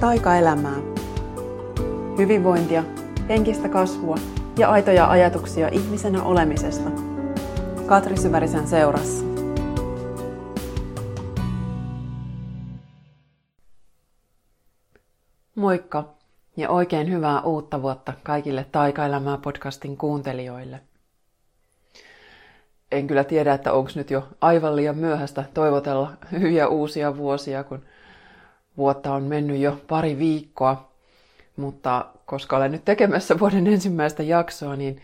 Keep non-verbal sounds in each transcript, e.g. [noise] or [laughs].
taikaelämää. Hyvinvointia, henkistä kasvua ja aitoja ajatuksia ihmisenä olemisesta. Katri Syvärisen seurassa. Moikka ja oikein hyvää uutta vuotta kaikille Taikaelämää podcastin kuuntelijoille. En kyllä tiedä, että onko nyt jo aivan liian myöhäistä toivotella hyviä uusia vuosia, kun vuotta on mennyt jo pari viikkoa, mutta koska olen nyt tekemässä vuoden ensimmäistä jaksoa, niin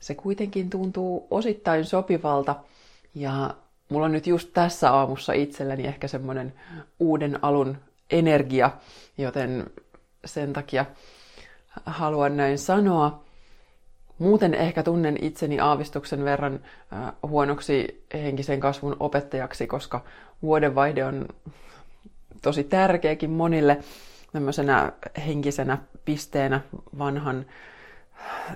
se kuitenkin tuntuu osittain sopivalta. Ja mulla on nyt just tässä aamussa itselläni ehkä semmoinen uuden alun energia, joten sen takia haluan näin sanoa. Muuten ehkä tunnen itseni aavistuksen verran huonoksi henkisen kasvun opettajaksi, koska vuodenvaihde on tosi tärkeäkin monille tämmöisenä henkisenä pisteenä vanhan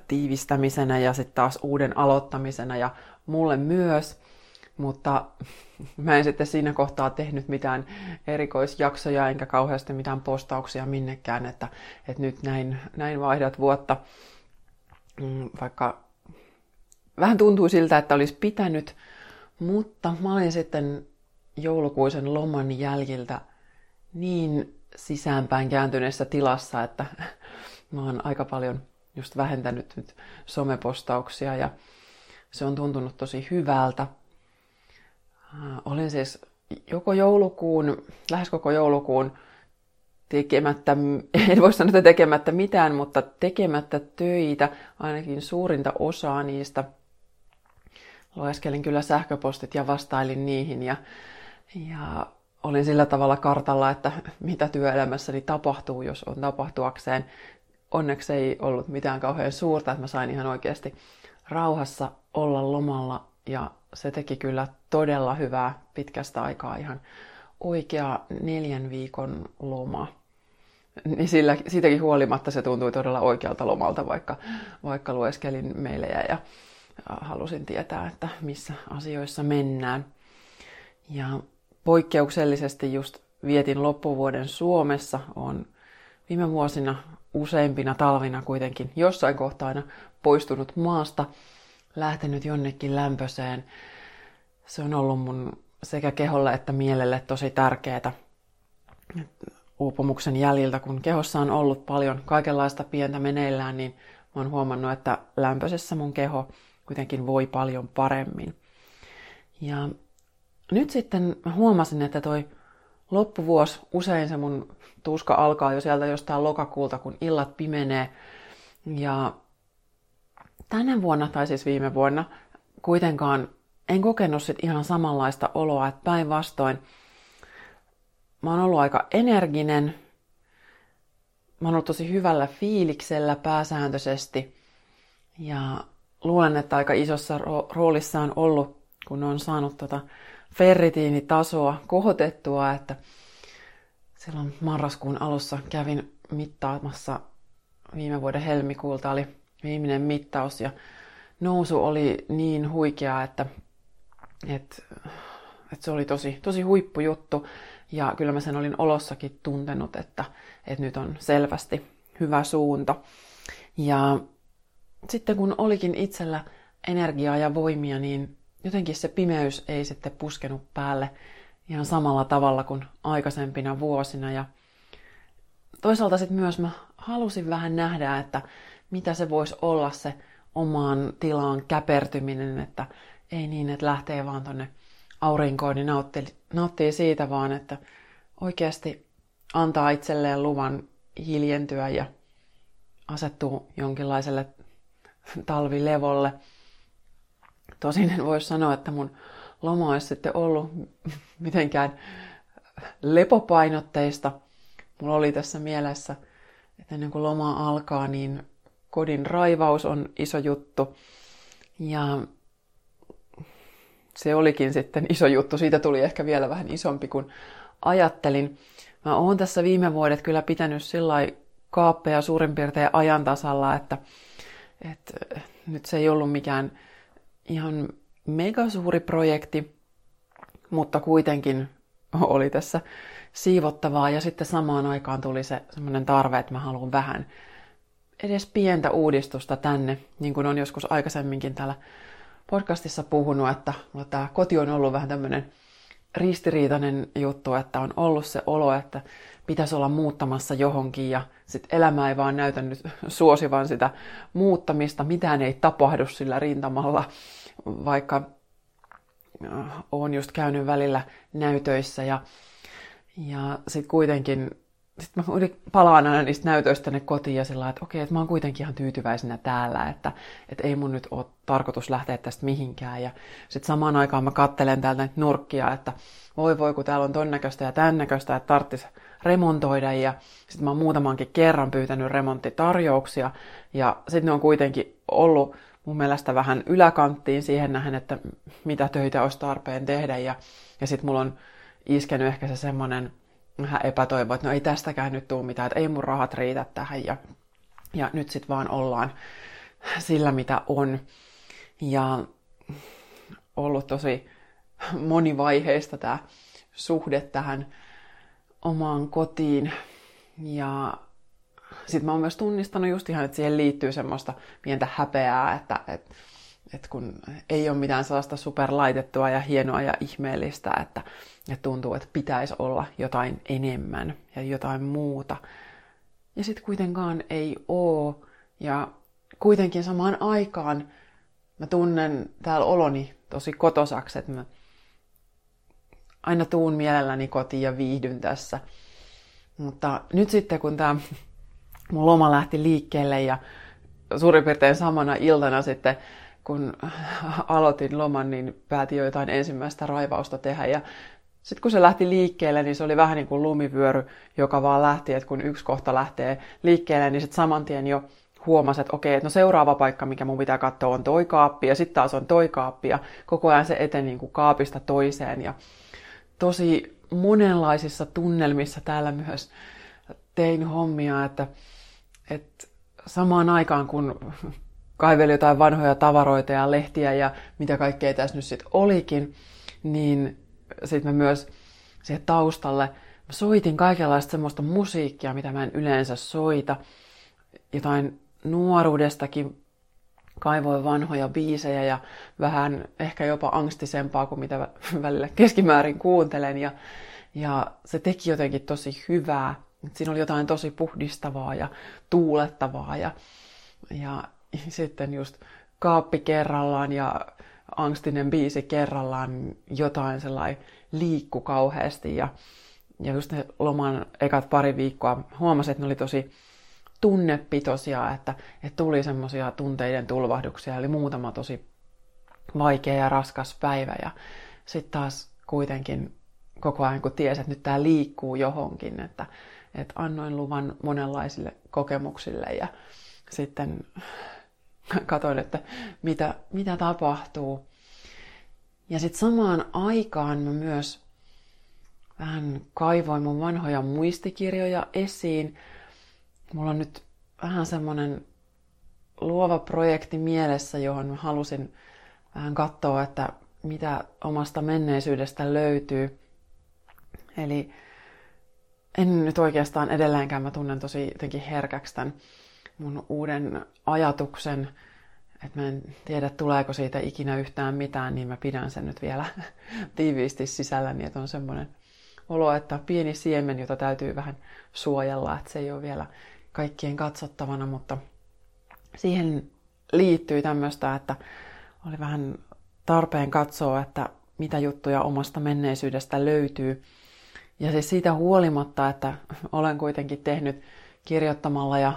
tiivistämisenä ja sitten taas uuden aloittamisena ja mulle myös. Mutta mä en sitten siinä kohtaa tehnyt mitään erikoisjaksoja enkä kauheasti mitään postauksia minnekään, että, että nyt näin, näin vaihdat vuotta. Mm, vaikka vähän tuntui siltä, että olisi pitänyt, mutta mä olin sitten joulukuisen loman jäljiltä niin sisäänpäin kääntyneessä tilassa, että mä oon aika paljon just vähentänyt nyt somepostauksia ja se on tuntunut tosi hyvältä. Äh, olin siis joko joulukuun, lähes koko joulukuun tekemättä, [laughs] en voi sanoa, tekemättä mitään, mutta tekemättä töitä, ainakin suurinta osaa niistä. Lueskelin kyllä sähköpostit ja vastailin niihin ja, ja olin sillä tavalla kartalla, että mitä työelämässäni tapahtuu, jos on tapahtuakseen. Onneksi ei ollut mitään kauhean suurta, että mä sain ihan oikeasti rauhassa olla lomalla ja se teki kyllä todella hyvää pitkästä aikaa ihan oikea neljän viikon loma. Niin sillä, siitäkin huolimatta se tuntui todella oikealta lomalta, vaikka, vaikka lueskelin meille ja halusin tietää, että missä asioissa mennään. Ja poikkeuksellisesti just vietin loppuvuoden Suomessa. on viime vuosina useimpina talvina kuitenkin jossain kohtaa aina poistunut maasta, lähtenyt jonnekin lämpöseen. Se on ollut mun sekä keholle että mielelle tosi tärkeää uupumuksen jäljiltä, kun kehossa on ollut paljon kaikenlaista pientä meneillään, niin mä oon huomannut, että lämpöisessä mun keho kuitenkin voi paljon paremmin. Ja nyt sitten mä huomasin, että toi loppuvuosi, usein se mun tuska alkaa jo sieltä jostain lokakuulta, kun illat pimenee. Ja tänä vuonna, tai siis viime vuonna, kuitenkaan en kokenut sit ihan samanlaista oloa, että päinvastoin mä oon ollut aika energinen, mä oon ollut tosi hyvällä fiiliksellä pääsääntöisesti ja luulen, että aika isossa roolissa on ollut, kun on saanut tota ferritiinitasoa kohotettua, että silloin marraskuun alussa kävin mittaamassa viime vuoden helmikuulta oli viimeinen mittaus ja nousu oli niin huikea, että, että, että se oli tosi, tosi huippujuttu. Ja kyllä mä sen olin olossakin tuntenut, että, että nyt on selvästi hyvä suunta. Ja sitten kun olikin itsellä energiaa ja voimia, niin jotenkin se pimeys ei sitten puskenut päälle ihan samalla tavalla kuin aikaisempina vuosina. Ja toisaalta sitten myös mä halusin vähän nähdä, että mitä se voisi olla se omaan tilaan käpertyminen, että ei niin, että lähtee vaan tonne aurinkoon, niin nauttii, nauttii siitä vaan, että oikeasti antaa itselleen luvan hiljentyä ja asettuu jonkinlaiselle talvilevolle – Tosin en voi sanoa, että mun loma olisi sitten ollut mitenkään lepopainotteista. Mulla oli tässä mielessä, että ennen kuin loma alkaa, niin kodin raivaus on iso juttu. Ja se olikin sitten iso juttu. Siitä tuli ehkä vielä vähän isompi kuin ajattelin. Mä oon tässä viime vuodet kyllä pitänyt sillä kaappeja suurin piirtein ajan tasalla, että, että nyt se ei ollut mikään ihan mega suuri projekti, mutta kuitenkin oli tässä siivottavaa. Ja sitten samaan aikaan tuli se semmoinen tarve, että mä haluan vähän edes pientä uudistusta tänne, niin kuin on joskus aikaisemminkin täällä podcastissa puhunut, että tämä koti on ollut vähän tämmöinen ristiriitainen juttu, että on ollut se olo, että pitäisi olla muuttamassa johonkin ja sitten elämä ei vaan näytä nyt suosivan sitä muuttamista, mitään ei tapahdu sillä rintamalla, vaikka äh, olen just käynyt välillä näytöissä ja, ja sitten kuitenkin sitten mä palaan aina niistä näytöistä tänne kotiin ja sillä että okei, että mä oon kuitenkin ihan tyytyväisenä täällä, että, että ei mun nyt ole tarkoitus lähteä tästä mihinkään. Ja sitten samaan aikaan mä kattelen täältä näitä nurkkia, että voi voi, kun täällä on ton näköistä ja tän näköistä, että tarttis remontoida. Ja sitten mä oon muutamankin kerran pyytänyt remonttitarjouksia. Ja sitten ne on kuitenkin ollut mun mielestä vähän yläkanttiin siihen nähden, että mitä töitä olisi tarpeen tehdä. Ja, ja sitten mulla on iskenyt ehkä se semmoinen vähän epätoivo, että no ei tästäkään nyt tule mitään, että ei mun rahat riitä tähän ja, ja nyt sitten vaan ollaan sillä mitä on. Ja ollut tosi monivaiheista tämä suhde tähän omaan kotiin. Ja sitten mä oon myös tunnistanut just ihan, että siihen liittyy semmoista pientä häpeää, että, että et kun ei ole mitään sellaista superlaitettua ja hienoa ja ihmeellistä, että, että tuntuu, että pitäisi olla jotain enemmän ja jotain muuta. Ja sitten kuitenkaan ei oo. Ja kuitenkin samaan aikaan mä tunnen täällä oloni tosi kotosaksi, että mä aina tuun mielelläni kotiin ja viihdyn tässä. Mutta nyt sitten kun tämä mun loma lähti liikkeelle ja suurin piirtein samana iltana sitten kun aloitin loman, niin päätin jo jotain ensimmäistä raivausta tehdä. Ja sitten kun se lähti liikkeelle, niin se oli vähän niin kuin lumivyöry, joka vaan lähti, että kun yksi kohta lähtee liikkeelle, niin sitten saman tien jo huomasi, että okei, että no seuraava paikka, mikä mun pitää katsoa, on toi kaappi, ja sitten taas on toi kaappi, ja koko ajan se eteni niin kuin kaapista toiseen, ja tosi monenlaisissa tunnelmissa täällä myös tein hommia, että, että samaan aikaan kun kaiveli jotain vanhoja tavaroita ja lehtiä ja mitä kaikkea tässä nyt sitten olikin, niin sitten mä myös siihen taustalle mä soitin kaikenlaista semmoista musiikkia, mitä mä en yleensä soita. Jotain nuoruudestakin kaivoin vanhoja biisejä ja vähän ehkä jopa angstisempaa kuin mitä välillä keskimäärin kuuntelen. Ja, ja se teki jotenkin tosi hyvää. Siinä oli jotain tosi puhdistavaa ja tuulettavaa ja, ja sitten just kaappi kerrallaan ja angstinen biisi kerrallaan jotain sellainen liikku kauheasti. Ja, ja just ne loman ekat pari viikkoa huomasin, että ne oli tosi tunnepitoisia, että, että tuli semmoisia tunteiden tulvahduksia. Oli muutama tosi vaikea ja raskas päivä. Ja sitten taas kuitenkin koko ajan, kun tiesi, että nyt tämä liikkuu johonkin, että, että annoin luvan monenlaisille kokemuksille ja sitten katoin, että mitä, mitä tapahtuu. Ja sitten samaan aikaan mä myös vähän kaivoin mun vanhoja muistikirjoja esiin. Mulla on nyt vähän semmoinen luova projekti mielessä, johon mä halusin vähän katsoa, että mitä omasta menneisyydestä löytyy. Eli en nyt oikeastaan edelleenkään, mä tunnen tosi jotenkin herkäksi tämän mun uuden ajatuksen, että mä en tiedä tuleeko siitä ikinä yhtään mitään, niin mä pidän sen nyt vielä [laughs] tiiviisti sisälläni, että on semmoinen olo, että pieni siemen, jota täytyy vähän suojella, että se ei ole vielä kaikkien katsottavana, mutta siihen liittyy tämmöistä, että oli vähän tarpeen katsoa, että mitä juttuja omasta menneisyydestä löytyy. Ja siis siitä huolimatta, että olen kuitenkin tehnyt kirjoittamalla ja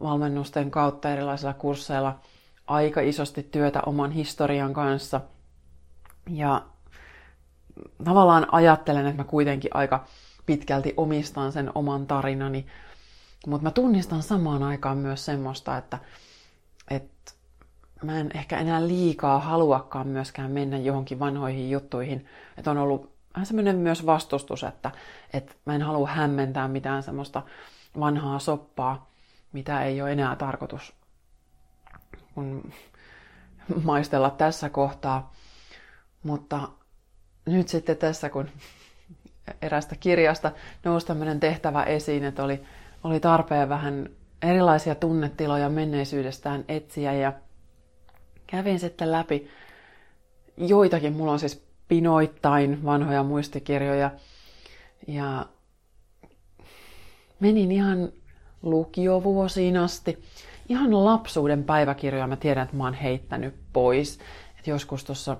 valmennusten kautta erilaisilla kursseilla aika isosti työtä oman historian kanssa. Ja tavallaan ajattelen, että mä kuitenkin aika pitkälti omistan sen oman tarinani, mutta mä tunnistan samaan aikaan myös semmoista, että, että mä en ehkä enää liikaa haluakaan myöskään mennä johonkin vanhoihin juttuihin. Että on ollut vähän semmoinen myös vastustus, että, että mä en halua hämmentää mitään semmoista vanhaa soppaa mitä ei ole enää tarkoitus kun maistella tässä kohtaa. Mutta nyt sitten tässä, kun erästä kirjasta nousi tämmöinen tehtävä esiin, että oli, oli tarpeen vähän erilaisia tunnetiloja menneisyydestään etsiä ja kävin sitten läpi joitakin, mulla on siis pinoittain vanhoja muistikirjoja ja menin ihan lukiovuosiin asti. Ihan lapsuuden päiväkirjoja mä tiedän, että mä oon heittänyt pois. Et joskus tuossa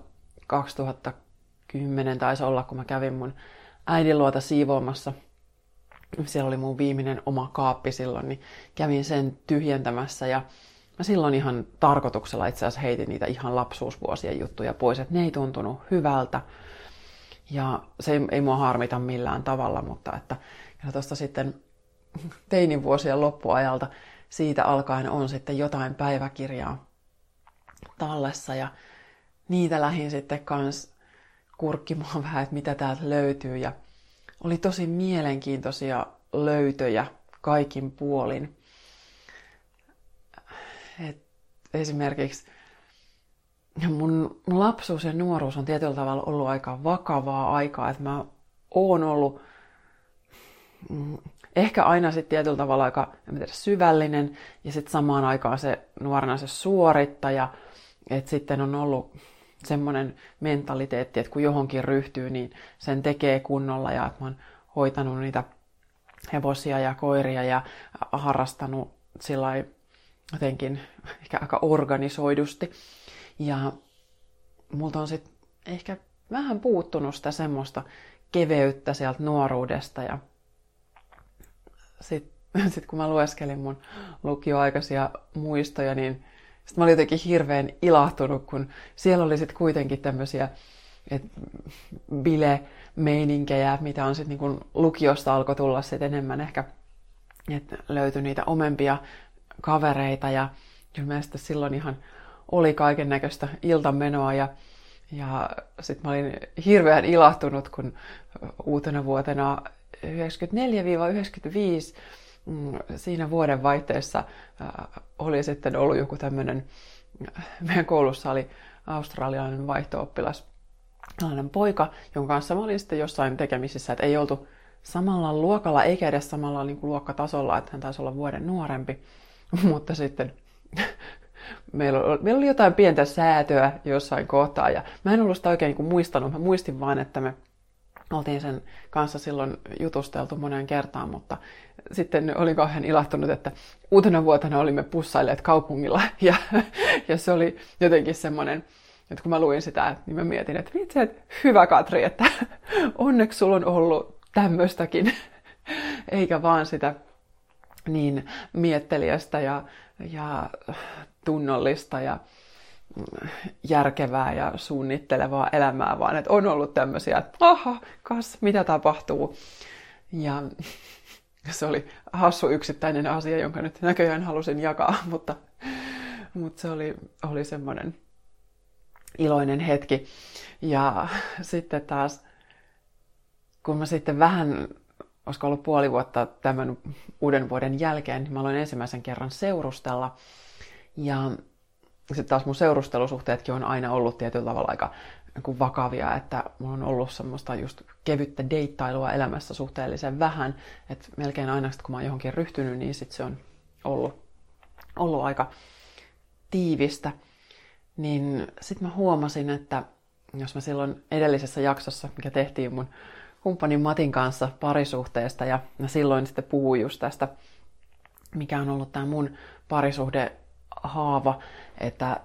2010 taisi olla, kun mä kävin mun äidin luota siivoamassa. Siellä oli mun viimeinen oma kaappi silloin, niin kävin sen tyhjentämässä ja mä silloin ihan tarkoituksella itse asiassa heitin niitä ihan lapsuusvuosien juttuja pois, että ne ei tuntunut hyvältä. Ja se ei, ei mua harmita millään tavalla, mutta että tuosta sitten [laughs] teinin vuosien loppuajalta siitä alkaen on sitten jotain päiväkirjaa tallessa ja niitä lähin sitten kans kurkkimaan vähän, että mitä täältä löytyy ja oli tosi mielenkiintoisia löytöjä kaikin puolin. Et esimerkiksi mun, lapsuus ja nuoruus on tietyllä tavalla ollut aika vakavaa aikaa, että mä oon ollut mm, ehkä aina sitten tietyllä tavalla aika tiedä, syvällinen ja sitten samaan aikaan se nuorena se suorittaja, että sitten on ollut semmoinen mentaliteetti, että kun johonkin ryhtyy, niin sen tekee kunnolla ja että mä oon hoitanut niitä hevosia ja koiria ja harrastanut sillä jotenkin ehkä aika organisoidusti. Ja multa on sitten ehkä vähän puuttunut sitä semmoista keveyttä sieltä nuoruudesta ja sitten [laughs] sit kun mä lueskelin mun lukioaikaisia muistoja, niin sitten mä olin jotenkin hirveän ilahtunut, kun siellä oli sitten kuitenkin tämmöisiä bile-meininkejä, mitä on sitten niin lukiosta alkoi tulla sitten enemmän ehkä, että löytyi niitä omempia kavereita ja kyllä silloin ihan oli kaiken näköistä iltamenoa ja, ja sitten mä olin hirveän ilahtunut, kun uutena vuotena 94-95 mm, siinä vuoden vaihteessa oli sitten ollut joku tämmöinen, meidän koulussa oli australialainen vaihto-oppilas, tällainen poika, jonka kanssa mä olin sitten jossain tekemisissä, että ei oltu samalla luokalla eikä edes samalla niin kuin luokkatasolla, että hän taisi olla vuoden nuorempi, [laughs] mutta sitten [laughs] meillä oli, meillä oli jotain pientä säätöä jossain kohtaa ja mä en ollut sitä oikein niin kuin muistanut, mä muistin vain, että me oltiin sen kanssa silloin jutusteltu moneen kertaan, mutta sitten olin kauhean ilahtunut, että uutena vuotena olimme pussailleet kaupungilla [laughs] ja, ja se oli jotenkin semmoinen, että kun mä luin sitä, niin mä mietin, että vitsi, että hyvä Katri, että onneksi sulla on ollut tämmöistäkin, [laughs] eikä vaan sitä niin miettelijästä ja, ja tunnollista ja järkevää ja suunnittelevaa elämää, vaan että on ollut tämmöisiä, että aha, kas, mitä tapahtuu. Ja se oli hassu yksittäinen asia, jonka nyt näköjään halusin jakaa, [laughs] mutta, mutta se oli, oli semmoinen iloinen hetki. Ja [laughs] sitten taas, kun mä sitten vähän, olisiko ollut puoli vuotta tämän uuden vuoden jälkeen, niin mä aloin ensimmäisen kerran seurustella. Ja sitten taas mun seurustelusuhteetkin on aina ollut tietyllä tavalla aika niin vakavia, että mulla on ollut semmoista just kevyttä deittailua elämässä suhteellisen vähän, että melkein aina kun mä oon johonkin ryhtynyt, niin sit se on ollut, ollut aika tiivistä. Niin sitten mä huomasin, että jos mä silloin edellisessä jaksossa, mikä tehtiin mun kumppanin Matin kanssa parisuhteesta, ja mä silloin sitten puhuin just tästä, mikä on ollut tämä mun parisuhde haava, että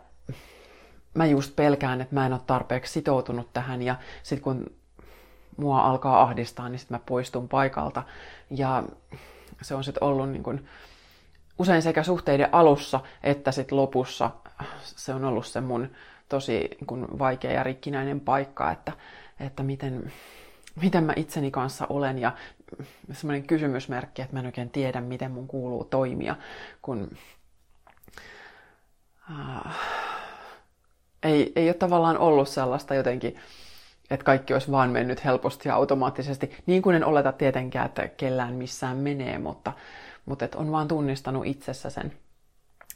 mä just pelkään, että mä en ole tarpeeksi sitoutunut tähän ja sitten kun mua alkaa ahdistaa, niin sitten mä poistun paikalta. Ja se on sitten ollut niin kun, usein sekä suhteiden alussa että sitten lopussa se on ollut se mun tosi niin kun, vaikea ja rikkinäinen paikka, että, että miten, miten mä itseni kanssa olen ja semmoinen kysymysmerkki, että mä en oikein tiedä, miten mun kuuluu toimia, kun äh, ei, ei ole tavallaan ollut sellaista jotenkin, että kaikki olisi vaan mennyt helposti ja automaattisesti. Niin kuin en oleta tietenkään, että kellään missään menee, mutta, mutta et on vaan tunnistanut itsessä sen,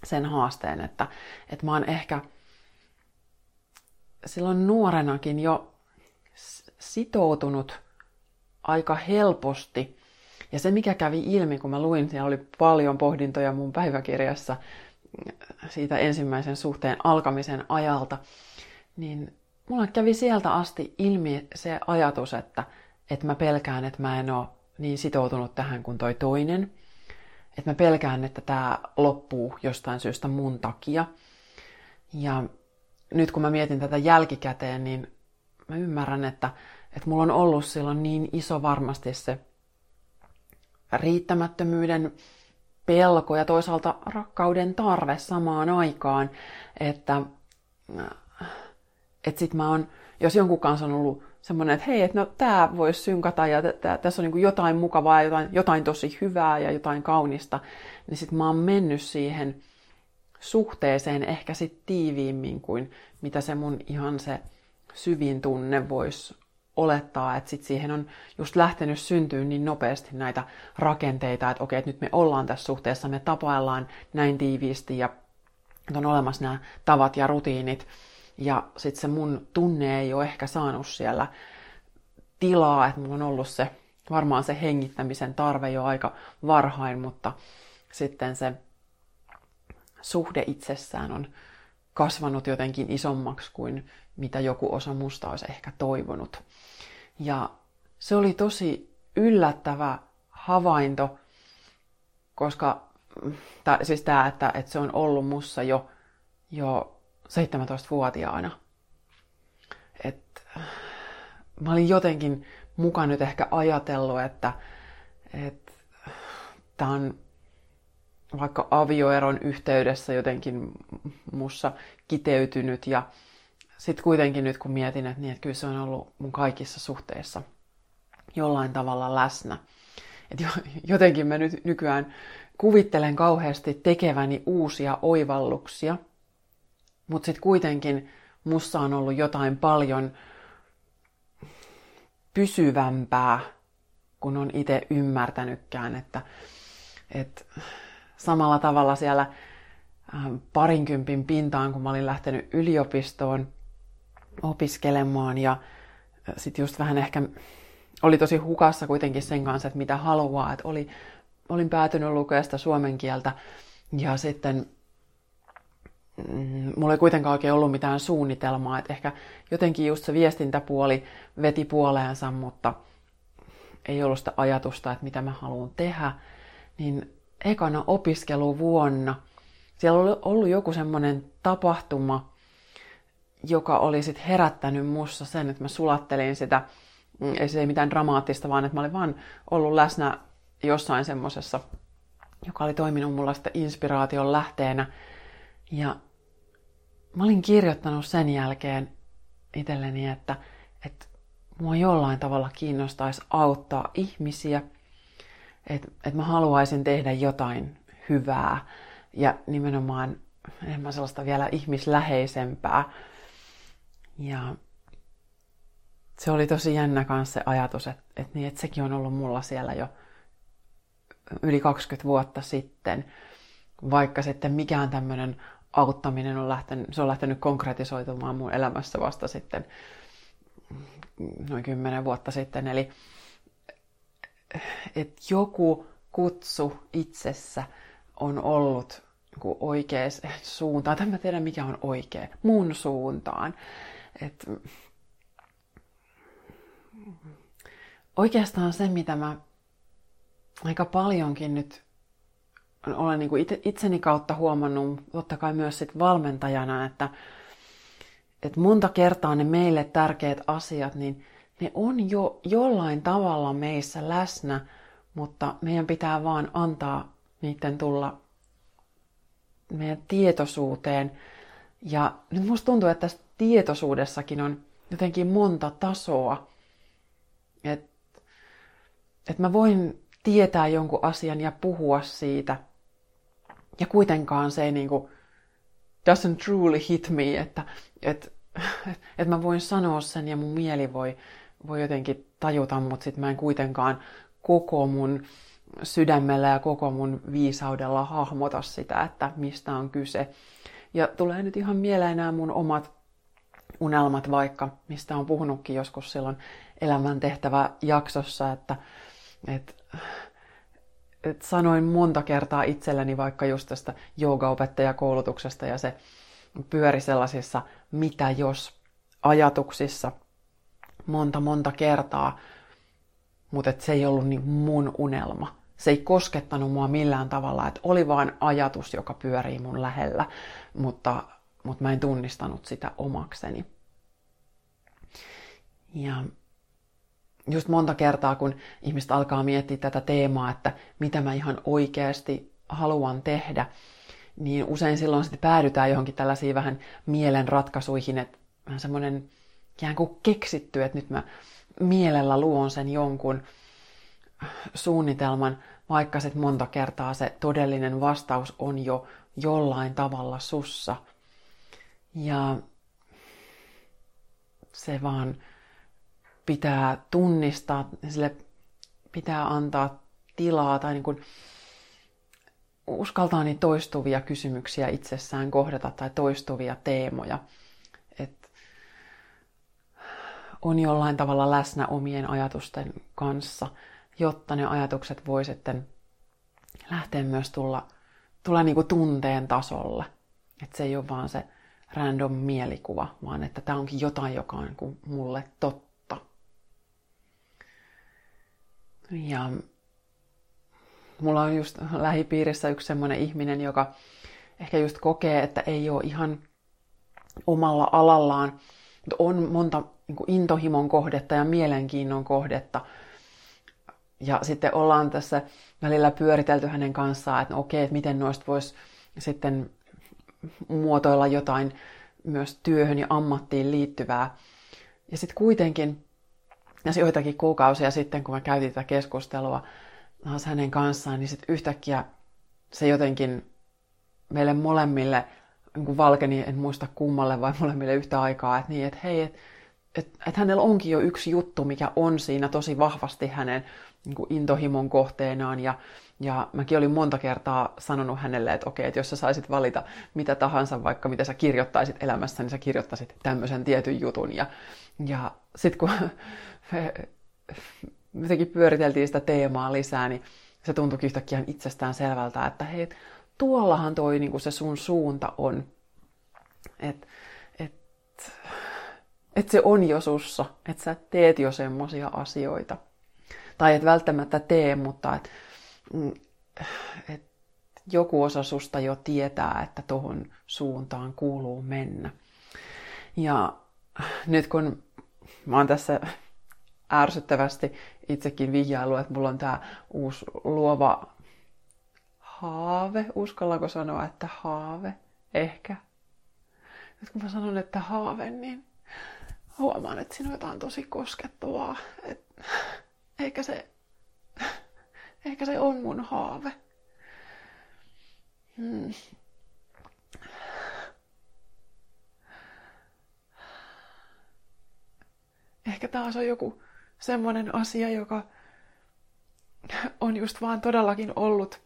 sen haasteen, että, että mä oon ehkä silloin nuorenakin jo sitoutunut aika helposti. Ja se, mikä kävi ilmi, kun mä luin, siellä oli paljon pohdintoja mun päiväkirjassa siitä ensimmäisen suhteen alkamisen ajalta, niin mulla kävi sieltä asti ilmi se ajatus, että, että mä pelkään, että mä en ole niin sitoutunut tähän kuin toi toinen. Että mä pelkään, että tämä loppuu jostain syystä mun takia. Ja nyt kun mä mietin tätä jälkikäteen, niin mä ymmärrän, että, että mulla on ollut silloin niin iso varmasti se riittämättömyyden pelko ja toisaalta rakkauden tarve samaan aikaan, että, että sit mä oon, jos jonkun kanssa on ollut semmoinen, että hei, että no tää voisi synkata ja tässä on niin jotain mukavaa, jotain, jotain tosi hyvää ja jotain kaunista, niin sit mä oon mennyt siihen suhteeseen ehkä sit tiiviimmin kuin mitä se mun ihan se syvin tunne voisi olettaa, että sit siihen on just lähtenyt syntyä niin nopeasti näitä rakenteita, että okei, että nyt me ollaan tässä suhteessa, me tapaillaan näin tiiviisti ja on olemassa nämä tavat ja rutiinit. Ja sitten se mun tunne ei ole ehkä saanut siellä tilaa, että mulla on ollut se, varmaan se hengittämisen tarve jo aika varhain, mutta sitten se suhde itsessään on kasvanut jotenkin isommaksi kuin mitä joku osa musta olisi ehkä toivonut. Ja se oli tosi yllättävä havainto, koska tää, siis tämä, että, että se on ollut mussa jo, jo 17-vuotiaana. Et, mä olin jotenkin mukaan nyt ehkä ajatellut, että tämä on vaikka avioeron yhteydessä jotenkin mussa kiteytynyt ja sitten kuitenkin nyt kun mietin, että, niin, että kyllä se on ollut mun kaikissa suhteissa jollain tavalla läsnä. Et jotenkin mä nyt nykyään kuvittelen kauheasti tekeväni uusia oivalluksia, mutta sitten kuitenkin mussa on ollut jotain paljon pysyvämpää, kun on itse ymmärtänytkään, että, että samalla tavalla siellä parinkympin pintaan, kun mä olin lähtenyt yliopistoon, opiskelemaan ja sitten just vähän ehkä oli tosi hukassa kuitenkin sen kanssa, että mitä haluaa. Että oli, olin päätynyt lukea sitä suomen kieltä ja sitten mm, mulla ei kuitenkaan oikein ollut mitään suunnitelmaa, että ehkä jotenkin just se viestintäpuoli veti puoleensa, mutta ei ollut sitä ajatusta, että mitä mä haluan tehdä, niin ekana opiskeluvuonna siellä oli ollut joku semmoinen tapahtuma, joka oli sitten herättänyt mussa sen, että mä sulattelin sitä, mm, ei se ei mitään dramaattista, vaan että mä olin vaan ollut läsnä jossain semmosessa, joka oli toiminut mulla sitten inspiraation lähteenä. Ja mä olin kirjoittanut sen jälkeen itselleni, että, että mua jollain tavalla kiinnostaisi auttaa ihmisiä, että, että mä haluaisin tehdä jotain hyvää ja nimenomaan enemmän sellaista vielä ihmisläheisempää ja se oli tosi jännä kanssa se ajatus, että, että, niin, että sekin on ollut mulla siellä jo yli 20 vuotta sitten, vaikka sitten mikään tämmöinen auttaminen on lähtenyt, se on lähtenyt konkretisoitumaan mun elämässä vasta sitten noin 10 vuotta sitten. Eli että joku kutsu itsessä on ollut oikea suuntaan. Tai mä tiedän, mikä on oikea. Mun suuntaan. Et oikeastaan se, mitä mä aika paljonkin nyt olen niin kuin itseni kautta huomannut, totta kai myös sit valmentajana, että, että monta kertaa ne meille tärkeät asiat, niin ne on jo jollain tavalla meissä läsnä, mutta meidän pitää vaan antaa niiden tulla meidän tietoisuuteen. Ja nyt musta tuntuu, että tässä tietoisuudessakin on jotenkin monta tasoa. Että et mä voin tietää jonkun asian ja puhua siitä. Ja kuitenkaan se ei niinku doesn't truly hit me, että et, et, [laughs] et mä voin sanoa sen ja mun mieli voi, voi jotenkin tajuta, mutta sitten mä en kuitenkaan koko mun sydämellä ja koko mun viisaudella hahmota sitä, että mistä on kyse. Ja tulee nyt ihan mieleen nämä mun omat unelmat vaikka, mistä on puhunutkin joskus silloin elämän tehtävä jaksossa, että, että, että sanoin monta kertaa itselleni vaikka just tästä joogaopettajakoulutuksesta ja se pyöri sellaisissa mitä jos ajatuksissa monta monta kertaa, mutta se ei ollut niin mun unelma. Se ei koskettanut mua millään tavalla, että oli vain ajatus, joka pyörii mun lähellä, mutta, mutta mä en tunnistanut sitä omakseni. Ja just monta kertaa, kun ihmiset alkaa miettiä tätä teemaa, että mitä mä ihan oikeasti haluan tehdä, niin usein silloin sitten päädytään johonkin tällaisiin vähän mielen ratkaisuihin, että vähän semmoinen ikään kuin keksitty, että nyt mä mielellä luon sen jonkun suunnitelman, vaikka sitten monta kertaa se todellinen vastaus on jo jollain tavalla sussa. Ja se vaan pitää tunnistaa, sille pitää antaa tilaa tai niin kuin uskaltaa niin toistuvia kysymyksiä itsessään kohdata tai toistuvia teemoja. Et on jollain tavalla läsnä omien ajatusten kanssa, jotta ne ajatukset voi sitten lähteä myös tulla, tulla niin kuin tunteen tasolle. Että se ei ole vaan se random mielikuva, vaan että tämä onkin jotain, joka on niin mulle totta Ja mulla on just lähipiirissä yksi semmoinen ihminen, joka ehkä just kokee, että ei ole ihan omalla alallaan, mutta on monta niin intohimon kohdetta ja mielenkiinnon kohdetta. Ja sitten ollaan tässä välillä pyöritelty hänen kanssaan, että no okei, että miten noista voisi sitten muotoilla jotain myös työhön ja ammattiin liittyvää. Ja sitten kuitenkin ja joitakin kuukausia sitten, kun mä käytin tätä keskustelua taas hänen kanssaan, niin sitten yhtäkkiä se jotenkin meille molemmille niin valkeni, en muista kummalle vai molemmille yhtä aikaa, että niin, että hei, että et, et hänellä onkin jo yksi juttu, mikä on siinä tosi vahvasti hänen niin intohimon kohteenaan. Ja, ja mäkin olin monta kertaa sanonut hänelle, että okei, että jos sä saisit valita mitä tahansa, vaikka mitä sä kirjoittaisit elämässä, niin sä kirjoittaisit tämmöisen tietyn jutun. Ja, ja sitten kun [laughs] jotenkin pyöriteltiin sitä teemaa lisää, niin se tuntui yhtäkkiä itsestään selvältä, että hei, tuollahan toi niin kuin se sun suunta on. Että et, et se on jo sussa, että sä teet jo semmosia asioita. Tai et välttämättä tee, mutta et, mm, et joku osa susta jo tietää, että tohon suuntaan kuuluu mennä. Ja nyt kun mä oon tässä ärsyttävästi itsekin vihjailu, että mulla on tämä uusi luova haave. Uskallanko sanoa, että haave? Ehkä. Nyt kun mä sanon, että haave, niin huomaan, että siinä on jotain tosi koskettavaa. Et, ehkä, se, ehkä se on mun haave. Hmm. Ehkä taas on joku semmoinen asia, joka on just vaan todellakin ollut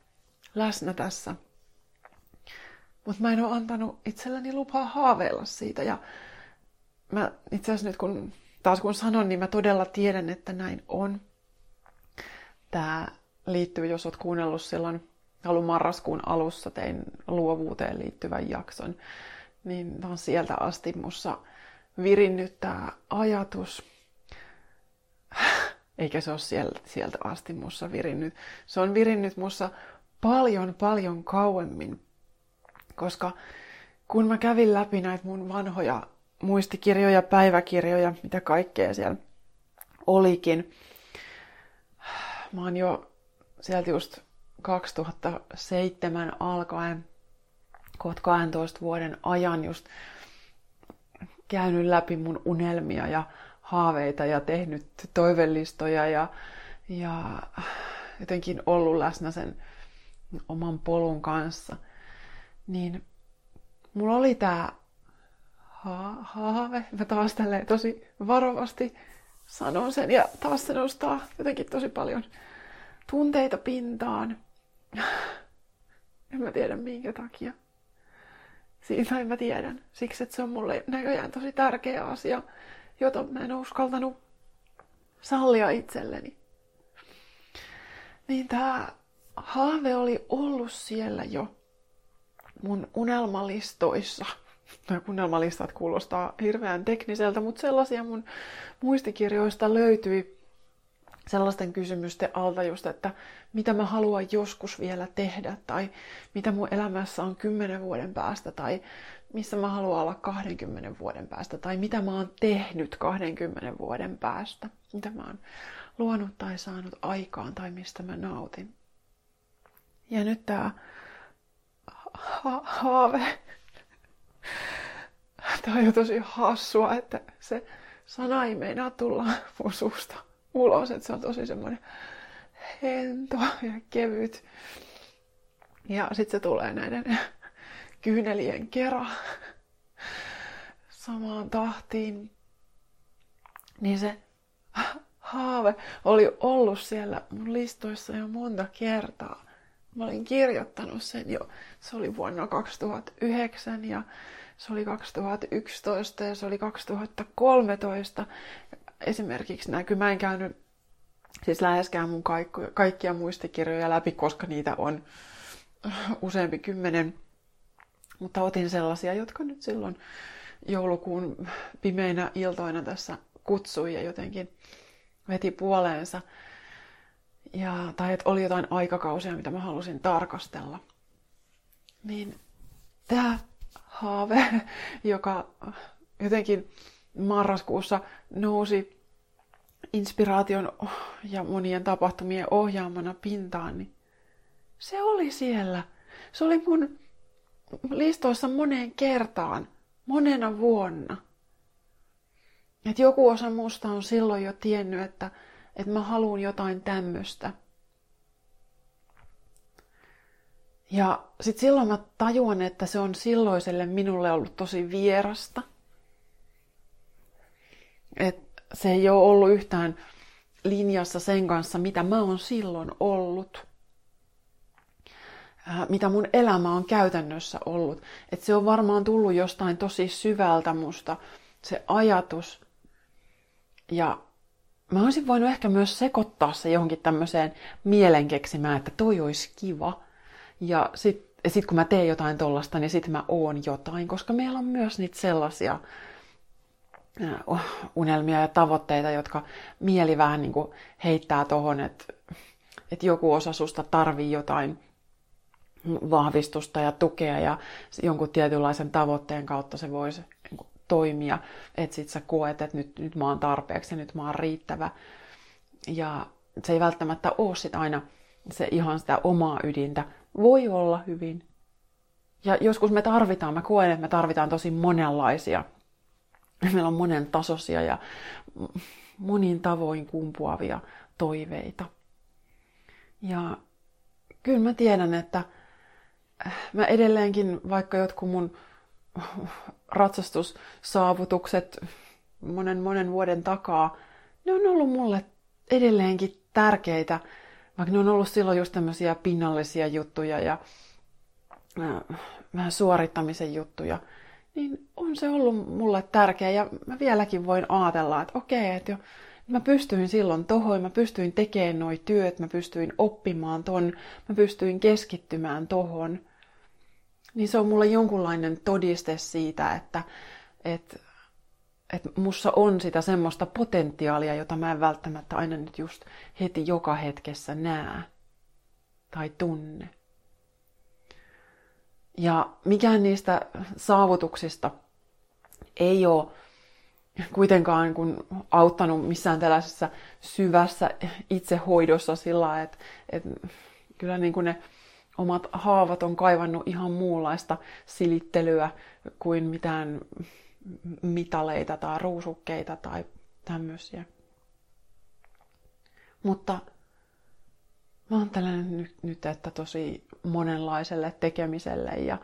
läsnä tässä. Mutta mä en ole antanut itselleni lupaa haaveilla siitä. Ja mä itse asiassa nyt kun taas kun sanon, niin mä todella tiedän, että näin on. Tämä liittyy, jos oot kuunnellut silloin alun marraskuun alussa tein luovuuteen liittyvän jakson, niin vaan sieltä asti mussa virinnyt tämä ajatus, [laughs] eikä se ole sieltä, sieltä asti mussa virinnyt. Se on virinnyt mussa paljon, paljon kauemmin, koska kun mä kävin läpi näitä mun vanhoja muistikirjoja, päiväkirjoja, mitä kaikkea siellä olikin, mä oon jo sieltä just 2007 alkaen, kohta 12 vuoden ajan just käynyt läpi mun unelmia ja haaveita ja tehnyt toivellistoja ja, ja jotenkin ollut läsnä sen oman polun kanssa, niin mulla oli tämä ha- haave. Mä taas tälleen tosi varovasti sanon sen ja taas se nostaa jotenkin tosi paljon tunteita pintaan. En mä tiedä minkä takia. Siitä mä tiedän. Siksi, että se on mulle näköjään tosi tärkeä asia, jota mä en uskaltanut sallia itselleni. Niin tää haave oli ollut siellä jo mun unelmalistoissa. No, unelmalistat kuulostaa hirveän tekniseltä, mutta sellaisia mun muistikirjoista löytyi sellaisten kysymysten alta just, että mitä mä haluan joskus vielä tehdä, tai mitä mun elämässä on kymmenen vuoden päästä, tai missä mä haluan olla 20 vuoden päästä, tai mitä mä oon tehnyt 20 vuoden päästä, mitä mä oon luonut tai saanut aikaan, tai mistä mä nautin. Ja nyt tää ha- haave, tää on jo tosi hassua, että se sana ei meinaa tulla mun suusta ulos, että se on tosi semmoinen hento ja kevyt. Ja sitten se tulee näiden [laughs] kyynelien kera samaan tahtiin. Niin se [laughs] haave oli ollut siellä mun listoissa jo monta kertaa. Mä olin kirjoittanut sen jo. Se oli vuonna 2009 ja se oli 2011 ja se oli 2013 esimerkiksi näkyy. Mä en käynyt siis läheskään mun kaikkia, muistikirjoja läpi, koska niitä on useampi kymmenen. Mutta otin sellaisia, jotka nyt silloin joulukuun pimeinä iltoina tässä kutsui ja jotenkin veti puoleensa. Ja, tai että oli jotain aikakausia, mitä mä halusin tarkastella. Niin tämä haave, [laughs] joka jotenkin marraskuussa nousi inspiraation ja monien tapahtumien ohjaamana pintaan, niin se oli siellä. Se oli mun listoissa moneen kertaan, monena vuonna. Et joku osa musta on silloin jo tiennyt, että, että mä haluan jotain tämmöistä. Ja sitten silloin mä tajuan, että se on silloiselle minulle ollut tosi vierasta – että se ei ole ollut yhtään linjassa sen kanssa, mitä mä oon silloin ollut. Äh, mitä mun elämä on käytännössä ollut. Että se on varmaan tullut jostain tosi syvältä musta, se ajatus. Ja mä olisin voinut ehkä myös sekoittaa se johonkin tämmöiseen mielenkeksimään, että toi olisi kiva. Ja sitten sit kun mä teen jotain tollasta, niin sitten mä oon jotain, koska meillä on myös niitä sellaisia unelmia ja tavoitteita, jotka mieli vähän niin kuin heittää tuohon, että, että joku osa susta tarvii jotain vahvistusta ja tukea ja jonkun tietynlaisen tavoitteen kautta se voisi niin kuin toimia, että sit sä koet, että nyt, nyt mä oon tarpeeksi ja nyt mä oon riittävä. Ja se ei välttämättä ole sit aina se ihan sitä omaa ydintä. Voi olla hyvin. Ja joskus me tarvitaan, mä koen, että me tarvitaan tosi monenlaisia [laughs] Meillä on monen tasoisia ja monin tavoin kumpuavia toiveita. Ja kyllä mä tiedän, että mä edelleenkin, vaikka jotkut mun ratsastussaavutukset monen monen vuoden takaa, ne on ollut mulle edelleenkin tärkeitä, vaikka ne on ollut silloin just tämmöisiä pinnallisia juttuja ja vähän suorittamisen juttuja – niin on se ollut mulle tärkeä ja mä vieläkin voin ajatella, että okei, että jo, mä pystyin silloin tohon, mä pystyin tekemään noi työt, mä pystyin oppimaan ton, mä pystyin keskittymään tohon. Niin se on mulle jonkunlainen todiste siitä, että, että, että mussa on sitä semmoista potentiaalia, jota mä en välttämättä aina nyt just heti joka hetkessä näe tai tunne. Ja mikään niistä saavutuksista ei ole kuitenkaan kun auttanut missään tällaisessa syvässä itsehoidossa sillä että, että kyllä niin kuin ne omat haavat on kaivannut ihan muunlaista silittelyä kuin mitään mitaleita tai ruusukkeita tai tämmöisiä. Mutta mä oon tällainen nyt, nyt, että tosi monenlaiselle tekemiselle ja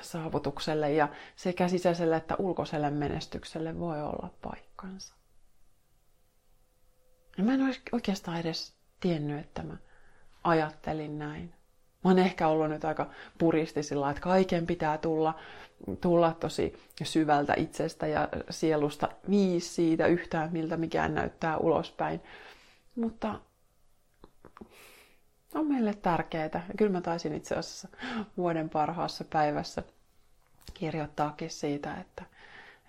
saavutukselle ja sekä sisäiselle että ulkoiselle menestykselle voi olla paikkansa. Ja mä en olisi oikeastaan edes tiennyt, että mä ajattelin näin. Mä oon ehkä ollut nyt aika puristi sillä että kaiken pitää tulla, tulla tosi syvältä itsestä ja sielusta viisi siitä yhtään, miltä mikään näyttää ulospäin. Mutta on meille tärkeää. Ja kyllä mä taisin itse asiassa vuoden parhaassa päivässä kirjoittaakin siitä, että,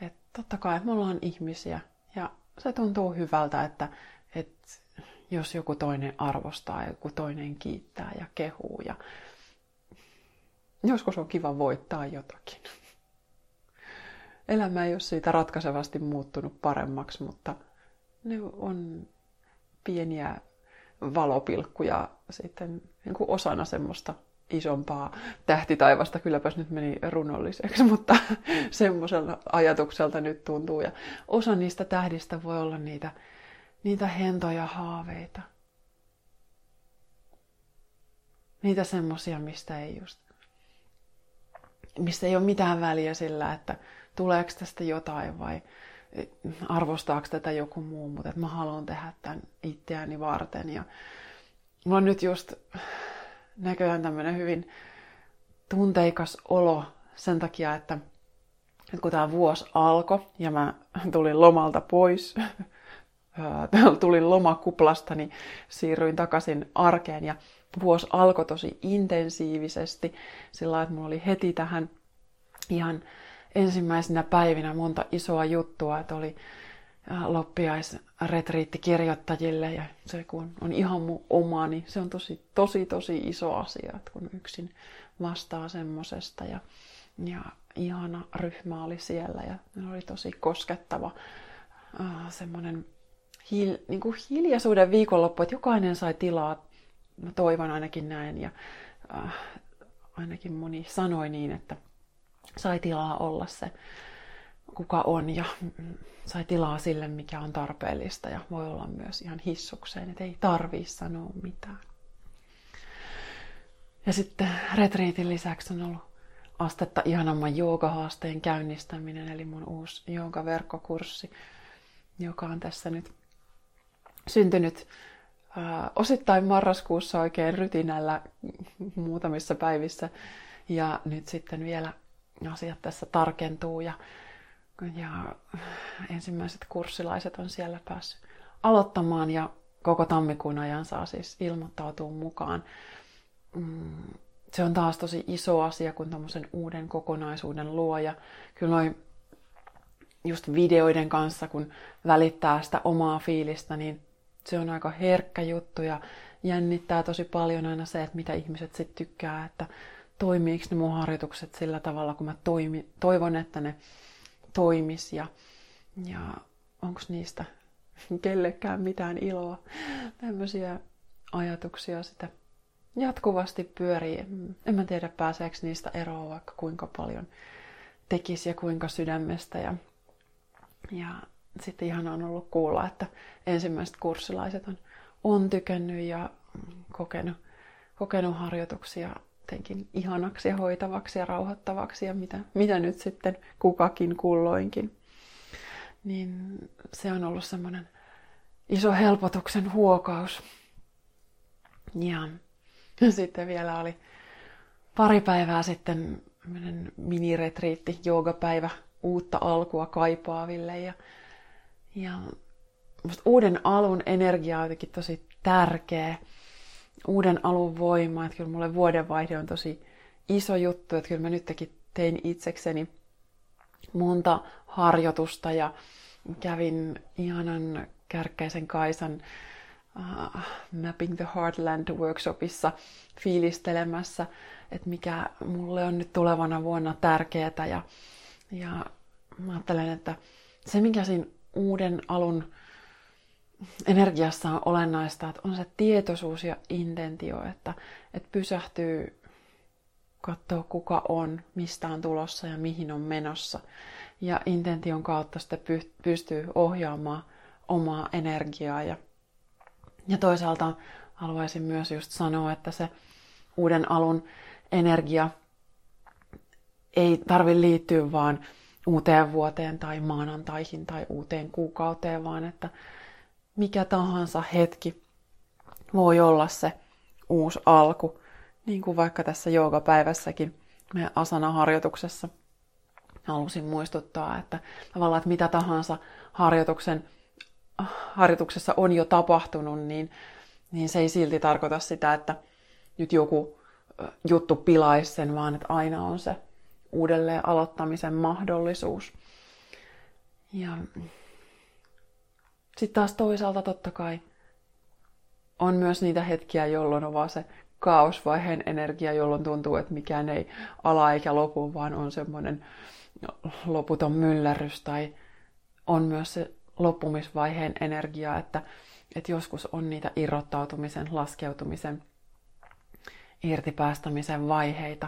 että totta kai me ollaan ihmisiä ja se tuntuu hyvältä, että, että jos joku toinen arvostaa joku toinen kiittää ja kehuu ja joskus on kiva voittaa jotakin. Elämä ei ole siitä ratkaisevasti muuttunut paremmaksi, mutta ne on pieniä valopilkkuja sitten niin kuin osana semmoista isompaa tähtitaivasta. Kylläpäs nyt meni runolliseksi, [laughs] mutta semmoisella ajatukselta nyt tuntuu. Ja osa niistä tähdistä voi olla niitä, niitä hentoja haaveita. Niitä semmosia, mistä ei just, mistä ei ole mitään väliä sillä, että tuleeko tästä jotain vai arvostaako tätä joku muu, mutta että mä haluan tehdä tämän itseäni varten. Ja mulla on nyt just näköjään tämmöinen hyvin tunteikas olo sen takia, että, että kun tämä vuosi alkoi ja mä tulin lomalta pois, [laughs] tulin lomakuplasta, niin siirryin takaisin arkeen ja vuosi alkoi tosi intensiivisesti. Sillä että mulla oli heti tähän ihan ensimmäisenä päivinä monta isoa juttua, että oli loppiaisretriitti kirjoittajille ja se kun on ihan mun oma, niin se on tosi, tosi, tosi iso asia, että kun yksin vastaa semmosesta ja, ja ihana ryhmä oli siellä ja ne oli tosi koskettava äh, semmoinen hil, niin kuin hiljaisuuden viikonloppu, että jokainen sai tilaa, mä toivon ainakin näin ja äh, ainakin moni sanoi niin, että sai tilaa olla se, kuka on ja sai tilaa sille, mikä on tarpeellista ja voi olla myös ihan hissukseen, että ei tarvii sanoa mitään. Ja sitten retriitin lisäksi on ollut astetta ihanamman joogahaasteen käynnistäminen, eli mun uusi joogaverkkokurssi, joka on tässä nyt syntynyt ää, osittain marraskuussa oikein rytinällä muutamissa päivissä. Ja nyt sitten vielä asiat tässä tarkentuu ja, ja ensimmäiset kurssilaiset on siellä päässyt aloittamaan ja koko tammikuun ajan saa siis ilmoittautua mukaan. Mm, se on taas tosi iso asia, kun tämmöisen uuden kokonaisuuden luoja. Kyllä noin just videoiden kanssa, kun välittää sitä omaa fiilistä, niin se on aika herkkä juttu ja jännittää tosi paljon aina se, että mitä ihmiset sitten tykkää, että toimiiko ne mun harjoitukset sillä tavalla, kun mä toimi, toivon, että ne toimis ja, ja onko niistä kellekään mitään iloa. Tämmöisiä ajatuksia sitä jatkuvasti pyörii. En mä tiedä, pääseekö niistä eroon vaikka kuinka paljon tekisi ja kuinka sydämestä. Ja, ja sitten ihan on ollut kuulla, että ensimmäiset kurssilaiset on, on tykännyt ja kokenut, kokenut harjoituksia jotenkin ihanaksi ja hoitavaksi ja rauhoittavaksi ja mitä, mitä nyt sitten kukakin kulloinkin. Niin se on ollut semmoinen iso helpotuksen huokaus. Ja [laughs] sitten vielä oli pari päivää sitten miniretriitti, joogapäivä uutta alkua kaipaaville. Ja, ja uuden alun energia on jotenkin tosi tärkeä uuden alun voima. Että kyllä mulle vuodenvaihde on tosi iso juttu, että kyllä mä nytkin tein itsekseni monta harjoitusta ja kävin ihanan kärkkäisen Kaisan uh, Mapping the Heartland workshopissa fiilistelemässä, että mikä mulle on nyt tulevana vuonna tärkeää. Ja, ja mä ajattelen, että se mikä siinä uuden alun energiassa on olennaista, että on se tietoisuus ja intentio, että, että pysähtyy katsoa kuka on, mistä on tulossa ja mihin on menossa. Ja intention kautta sitten pystyy ohjaamaan omaa energiaa. Ja, ja toisaalta haluaisin myös just sanoa, että se uuden alun energia ei tarvi liittyä vaan uuteen vuoteen tai maanantaihin tai uuteen kuukauteen, vaan että mikä tahansa hetki voi olla se uusi alku. Niin kuin vaikka tässä joogapäivässäkin meidän asana-harjoituksessa halusin muistuttaa, että tavallaan, että mitä tahansa harjoituksen, harjoituksessa on jo tapahtunut, niin, niin se ei silti tarkoita sitä, että nyt joku juttu pilaisi sen, vaan että aina on se uudelleen aloittamisen mahdollisuus. Ja sitten taas toisaalta totta kai on myös niitä hetkiä, jolloin on vaan se kaosvaiheen energia, jolloin tuntuu, että mikään ei ala eikä lopu, vaan on semmoinen loputon myllärys tai on myös se loppumisvaiheen energia, että, että joskus on niitä irrottautumisen, laskeutumisen, irtipäästämisen vaiheita.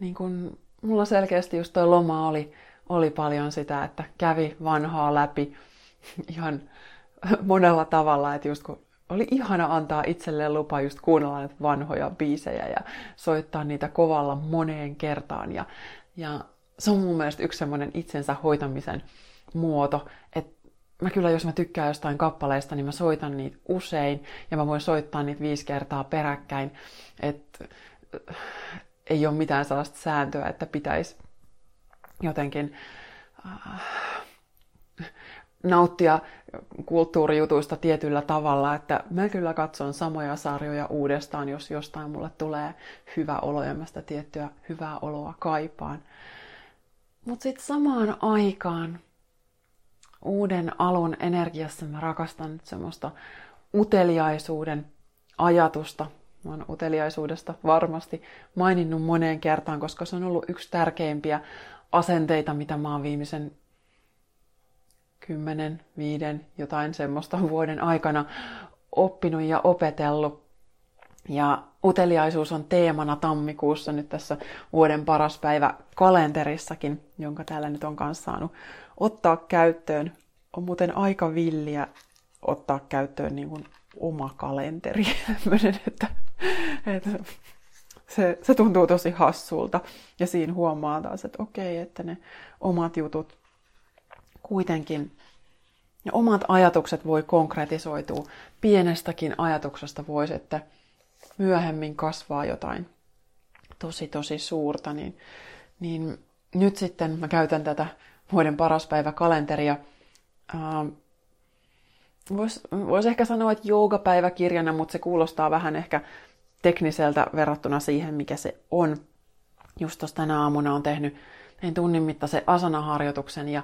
Niin kun mulla selkeästi just toi loma oli, oli paljon sitä, että kävi vanhaa läpi ihan monella tavalla, että just kun oli ihana antaa itselleen lupa just kuunnella näitä vanhoja biisejä ja soittaa niitä kovalla moneen kertaan. Ja, ja se on mun mielestä yksi semmoinen itsensä hoitamisen muoto, että mä kyllä, jos mä tykkään jostain kappaleista, niin mä soitan niitä usein ja mä voin soittaa niitä viisi kertaa peräkkäin. Että ei ole mitään sellaista sääntöä, että pitäisi jotenkin äh, nauttia kulttuurijutuista tietyllä tavalla, että mä kyllä katson samoja sarjoja uudestaan, jos jostain mulle tulee hyvä olo ja mä sitä tiettyä hyvää oloa kaipaan. Mutta sitten samaan aikaan uuden alun energiassa mä rakastan semmoista uteliaisuuden ajatusta. Mä oon uteliaisuudesta varmasti maininnut moneen kertaan, koska se on ollut yksi tärkeimpiä asenteita, mitä mä oon viimeisen kymmenen, viiden, jotain semmoista vuoden aikana oppinut ja opetellut. Ja uteliaisuus on teemana tammikuussa nyt tässä vuoden paras päivä kalenterissakin, jonka täällä nyt on kanssa saanut ottaa käyttöön. On muuten aika villiä ottaa käyttöön niin kuin oma kalenteri. [laughs] että, että se, se tuntuu tosi hassulta. Ja siinä huomaa taas, että okei, että ne omat jutut kuitenkin ja omat ajatukset voi konkretisoitua. Pienestäkin ajatuksesta voisi, että myöhemmin kasvaa jotain tosi tosi suurta, niin, niin nyt sitten mä käytän tätä vuoden paras päivä kalenteria. Uh, Voisi vois ehkä sanoa, että joogapäiväkirjana, mutta se kuulostaa vähän ehkä tekniseltä verrattuna siihen, mikä se on. Just tänä aamuna on tehnyt tein tunnin mittaisen asana-harjoituksen ja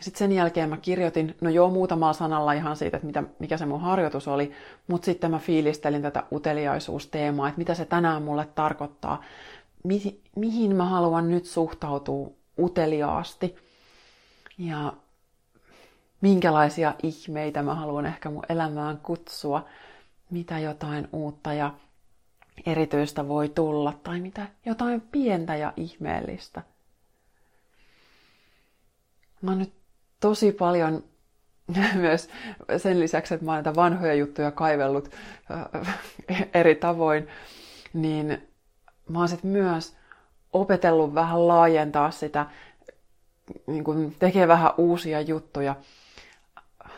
sitten sen jälkeen mä kirjoitin, no joo, muutamalla sanalla ihan siitä, että mitä, mikä se mun harjoitus oli, mutta sitten mä fiilistelin tätä uteliaisuusteemaa, että mitä se tänään mulle tarkoittaa, mi, mihin mä haluan nyt suhtautua uteliaasti? Ja minkälaisia ihmeitä mä haluan ehkä mun elämään kutsua, mitä jotain uutta ja erityistä voi tulla? Tai mitä jotain pientä ja ihmeellistä. Mä oon nyt tosi paljon [laughs] myös sen lisäksi, että mä oon näitä vanhoja juttuja kaivellut äh, eri tavoin, niin mä oon sit myös opetellut vähän laajentaa sitä, niin kun tekee vähän uusia juttuja.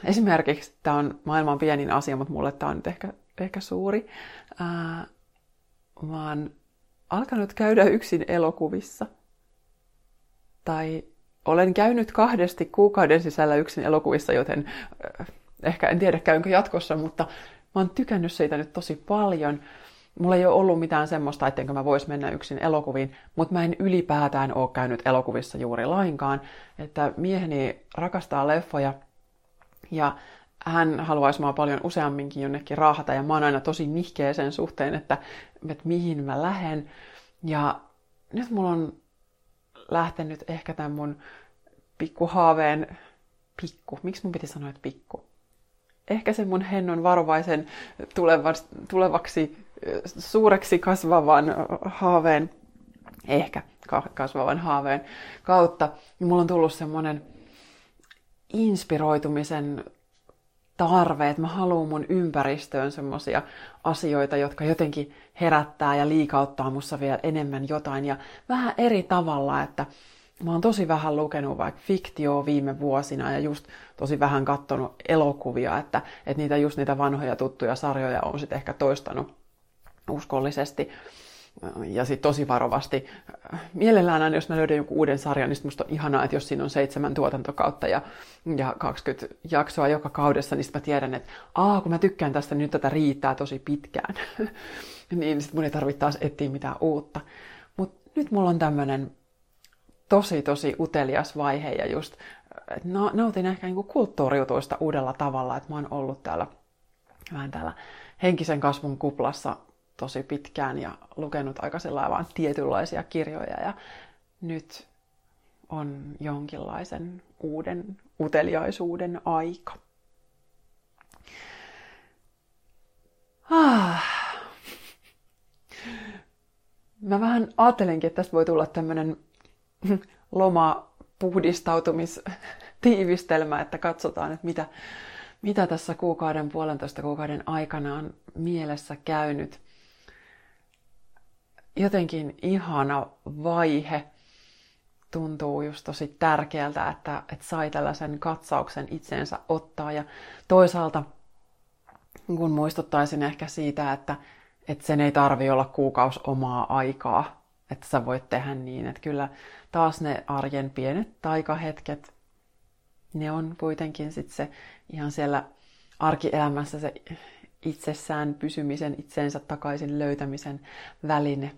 Esimerkiksi tämä on maailman pienin asia, mutta mulle tämä on nyt ehkä, ehkä suuri. Ää, mä oon alkanut käydä yksin elokuvissa. Tai olen käynyt kahdesti kuukauden sisällä yksin elokuvissa, joten äh, ehkä en tiedä käynkö jatkossa, mutta mä oon tykännyt siitä nyt tosi paljon. Mulla ei ole ollut mitään semmoista, ettenkö mä vois mennä yksin elokuviin, mutta mä en ylipäätään ole käynyt elokuvissa juuri lainkaan. Että mieheni rakastaa leffoja ja hän haluaisi mua paljon useamminkin jonnekin raahata ja mä oon aina tosi nihkeä sen suhteen, että, että mihin mä lähden. Ja nyt mulla on lähtenyt ehkä tämän mun pikkuhaaveen, pikku, miksi mun piti sanoa, että pikku? Ehkä sen mun hennon varovaisen tulevas, tulevaksi suureksi kasvavan haaveen, ehkä kasvavan haaveen kautta, niin mulla on tullut semmoinen inspiroitumisen tarve, että mä haluan mun ympäristöön semmoisia asioita, jotka jotenkin herättää ja liikauttaa mussa vielä enemmän jotain. Ja vähän eri tavalla, että mä oon tosi vähän lukenut vaikka fiktioa viime vuosina ja just tosi vähän kattonut elokuvia, että, että niitä just niitä vanhoja tuttuja sarjoja on sitten ehkä toistanut uskollisesti ja sitten tosi varovasti. Mielellään aina, jos mä löydän jonkun uuden sarjan, niin musta on ihanaa, että jos siinä on seitsemän tuotantokautta ja, ja 20 jaksoa joka kaudessa, niin mä tiedän, että aa, kun mä tykkään tästä, niin nyt tätä riittää tosi pitkään. [laughs] niin sitten mun ei tarvitse taas etsiä mitään uutta. Mutta nyt mulla on tämmöinen tosi, tosi utelias vaihe ja just että nautin ehkä niinku kulttuuriutuista uudella tavalla, että mä oon ollut täällä vähän täällä henkisen kasvun kuplassa tosi pitkään ja lukenut aika vaan tietynlaisia kirjoja ja nyt on jonkinlaisen uuden uteliaisuuden aika. Ah. Mä vähän ajattelenkin, että tästä voi tulla tämmöinen [laughs] loma puhdistautumistiivistelmä, että katsotaan, että mitä, mitä tässä kuukauden, puolentoista kuukauden aikana on mielessä käynyt. Jotenkin ihana vaihe. Tuntuu just tosi tärkeältä, että, että sai tällaisen katsauksen itseensä ottaa. Ja toisaalta kun muistuttaisin ehkä siitä, että, että sen ei tarvi olla kuukaus omaa aikaa, että sä voit tehdä niin, että kyllä taas ne arjen pienet taikahetket, ne on kuitenkin sitten se ihan siellä arkielämässä se itsessään pysymisen, itsensä takaisin löytämisen väline.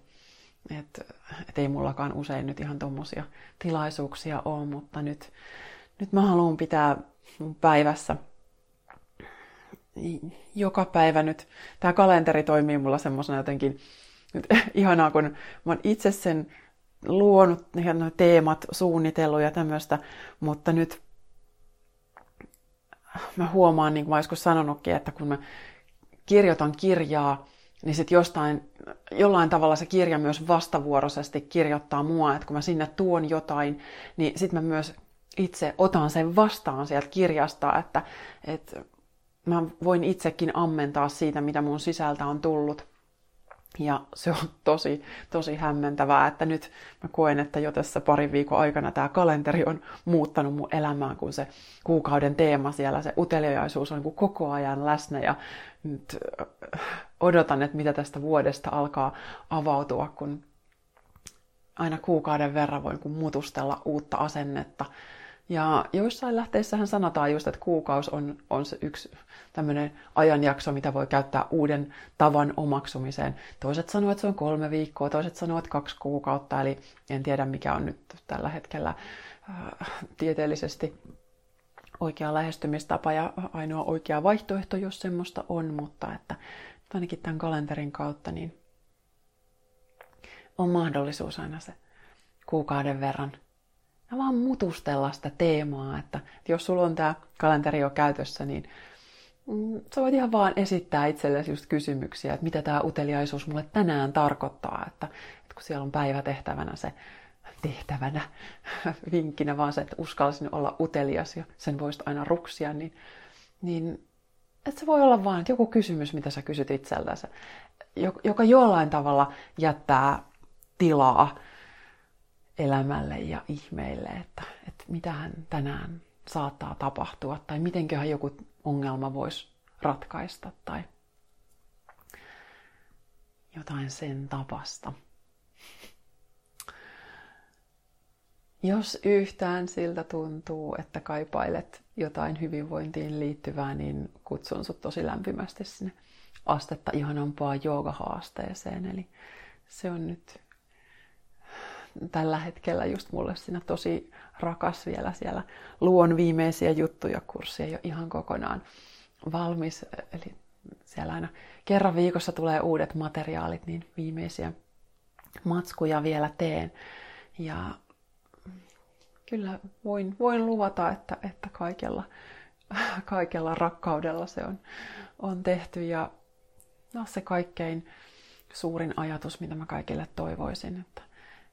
Että et ei mullakaan usein nyt ihan tommosia tilaisuuksia ole, mutta nyt, nyt mä haluan pitää mun päivässä joka päivä nyt. Tämä kalenteri toimii mulla semmoisena jotenkin nyt, [laughs] ihanaa, kun mä oon itse sen luonut ne teemat, suunnitellut ja tämmöistä, mutta nyt mä huomaan, niin kuin mä joskus sanonutkin, että kun mä kirjoitan kirjaa, niin sitten jostain, jollain tavalla se kirja myös vastavuoroisesti kirjoittaa mua, että kun mä sinne tuon jotain, niin sitten mä myös itse otan sen vastaan sieltä kirjasta, että, että mä voin itsekin ammentaa siitä, mitä mun sisältä on tullut. Ja se on tosi, tosi hämmentävää, että nyt mä koen, että jo tässä parin viikon aikana tämä kalenteri on muuttanut mun elämään, kun se kuukauden teema siellä, se uteliaisuus on niin koko ajan läsnä. Ja nyt äh, odotan, että mitä tästä vuodesta alkaa avautua, kun aina kuukauden verran voin kun mutustella uutta asennetta ja joissain lähteissähän sanotaan just, että kuukaus on, on se yksi tämmöinen ajanjakso, mitä voi käyttää uuden tavan omaksumiseen. Toiset sanoo, että se on kolme viikkoa, toiset sanoo, että kaksi kuukautta, eli en tiedä mikä on nyt tällä hetkellä äh, tieteellisesti oikea lähestymistapa ja ainoa oikea vaihtoehto, jos semmoista on, mutta että ainakin tämän kalenterin kautta niin on mahdollisuus aina se kuukauden verran ja vaan mutustella sitä teemaa, että, jos sulla on tämä kalenteri jo käytössä, niin mm, sä voit ihan vaan esittää itsellesi just kysymyksiä, että mitä tämä uteliaisuus mulle tänään tarkoittaa, että, että kun siellä on päivätehtävänä se tehtävänä, [laughs] vinkkinä vaan se, että uskallisin olla utelias ja sen voisit aina ruksia, niin, niin että se voi olla vaan joku kysymys, mitä sä kysyt itseltäsi, joka jollain tavalla jättää tilaa elämälle ja ihmeille, että, että mitähän tänään saattaa tapahtua tai mitenköhän joku ongelma voisi ratkaista tai jotain sen tapasta. Jos yhtään siltä tuntuu, että kaipailet jotain hyvinvointiin liittyvää, niin kutsun sut tosi lämpimästi sinne astetta ihanampaa joogahaasteeseen. Eli se on nyt tällä hetkellä just mulle siinä tosi rakas vielä siellä luon viimeisiä juttuja kurssia jo ihan kokonaan valmis. Eli siellä aina kerran viikossa tulee uudet materiaalit, niin viimeisiä matskuja vielä teen. Ja kyllä voin, voin luvata, että, että kaikella, kaikella rakkaudella se on, on tehty. Ja no, se kaikkein suurin ajatus, mitä mä kaikille toivoisin, että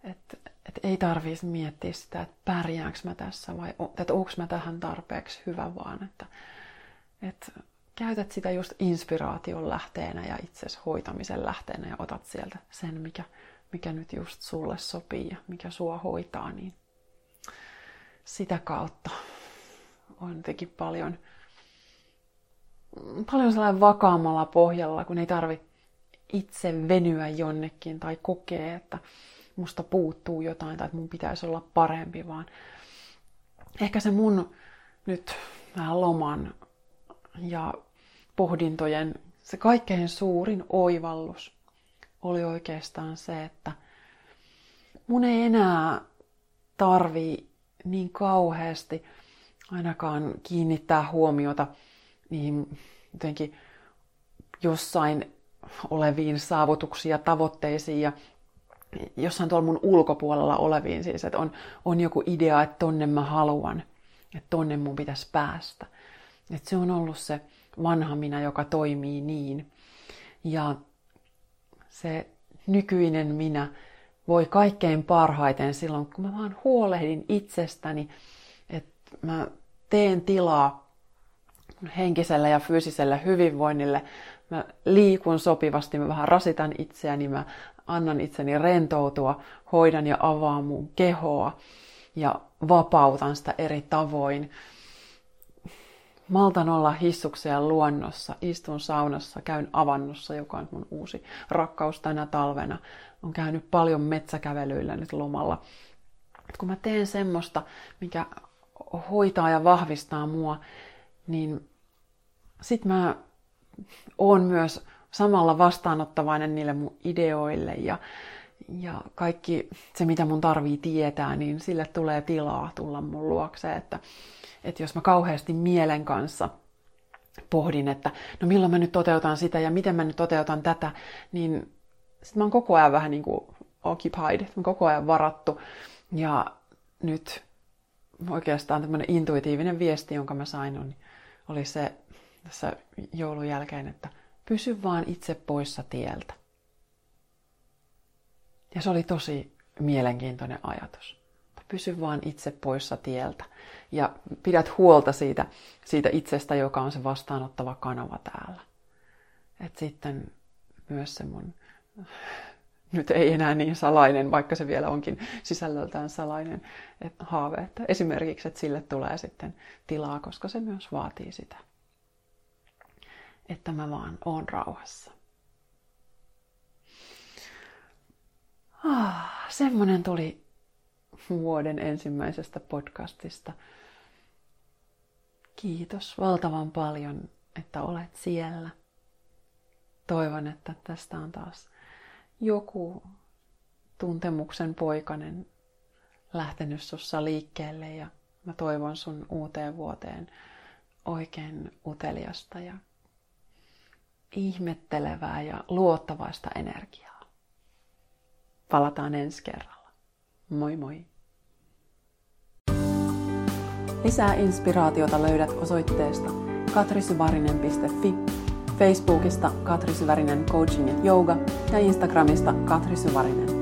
että et ei tarvitsisi miettiä sitä, että pärjäänkö mä tässä vai että onko mä tähän tarpeeksi hyvä, vaan että, että käytät sitä just inspiraation lähteenä ja itses hoitamisen lähteenä ja otat sieltä sen, mikä, mikä nyt just sulle sopii ja mikä sua hoitaa, niin sitä kautta on jotenkin paljon, paljon sellainen vakaammalla pohjalla, kun ei tarvi itse venyä jonnekin tai kokee, että musta puuttuu jotain tai että mun pitäisi olla parempi, vaan ehkä se mun nyt vähän loman ja pohdintojen se kaikkein suurin oivallus oli oikeastaan se, että mun ei enää tarvii niin kauheasti ainakaan kiinnittää huomiota niihin jotenkin jossain oleviin saavutuksiin ja tavoitteisiin ja jossain tuolla mun ulkopuolella oleviin siis, että on, on joku idea, että tonne mä haluan, että tonne mun pitäisi päästä. Että se on ollut se vanha minä, joka toimii niin. Ja se nykyinen minä voi kaikkein parhaiten silloin, kun mä vaan huolehdin itsestäni, että mä teen tilaa henkiselle ja fyysiselle hyvinvoinnille. Mä liikun sopivasti, mä vähän rasitan itseäni, mä annan itseni rentoutua, hoidan ja avaan mun kehoa ja vapautan sitä eri tavoin. Maltan olla hissukseen luonnossa, istun saunassa, käyn avannossa, joka on mun uusi rakkaus tänä talvena. On käynyt paljon metsäkävelyillä nyt lomalla. Kun mä teen semmoista, mikä hoitaa ja vahvistaa mua, niin sit mä oon myös samalla vastaanottavainen niille mun ideoille ja, ja kaikki se, mitä mun tarvii tietää, niin sille tulee tilaa tulla mun luokse, että, että jos mä kauheasti mielen kanssa pohdin, että no milloin mä nyt toteutan sitä ja miten mä nyt toteutan tätä, niin sitten mä oon koko ajan vähän niin kuin occupied, mä oon koko ajan varattu. Ja nyt oikeastaan tämmöinen intuitiivinen viesti, jonka mä sain, oli se tässä joulun jälkeen, että pysy vaan itse poissa tieltä. Ja se oli tosi mielenkiintoinen ajatus. Pysy vaan itse poissa tieltä ja pidät huolta siitä, siitä itsestä, joka on se vastaanottava kanava täällä. Et sitten myös se mun, nyt ei enää niin salainen, vaikka se vielä onkin sisällöltään salainen että haave, että esimerkiksi, että sille tulee sitten tilaa, koska se myös vaatii sitä, että mä vaan oon rauhassa. Ah, semmonen tuli vuoden ensimmäisestä podcastista. Kiitos valtavan paljon, että olet siellä. Toivon, että tästä on taas joku tuntemuksen poikanen lähtenyt sussa liikkeelle ja mä toivon sun uuteen vuoteen oikein uteliasta ja ihmettelevää ja luottavaista energiaa. Palataan ensi kerralla. Moi moi! Lisää inspiraatiota löydät osoitteesta katrisyvarinen.fi, Facebookista Katri Syvärinen Coaching ja Yoga ja Instagramista Katri Syvärinen.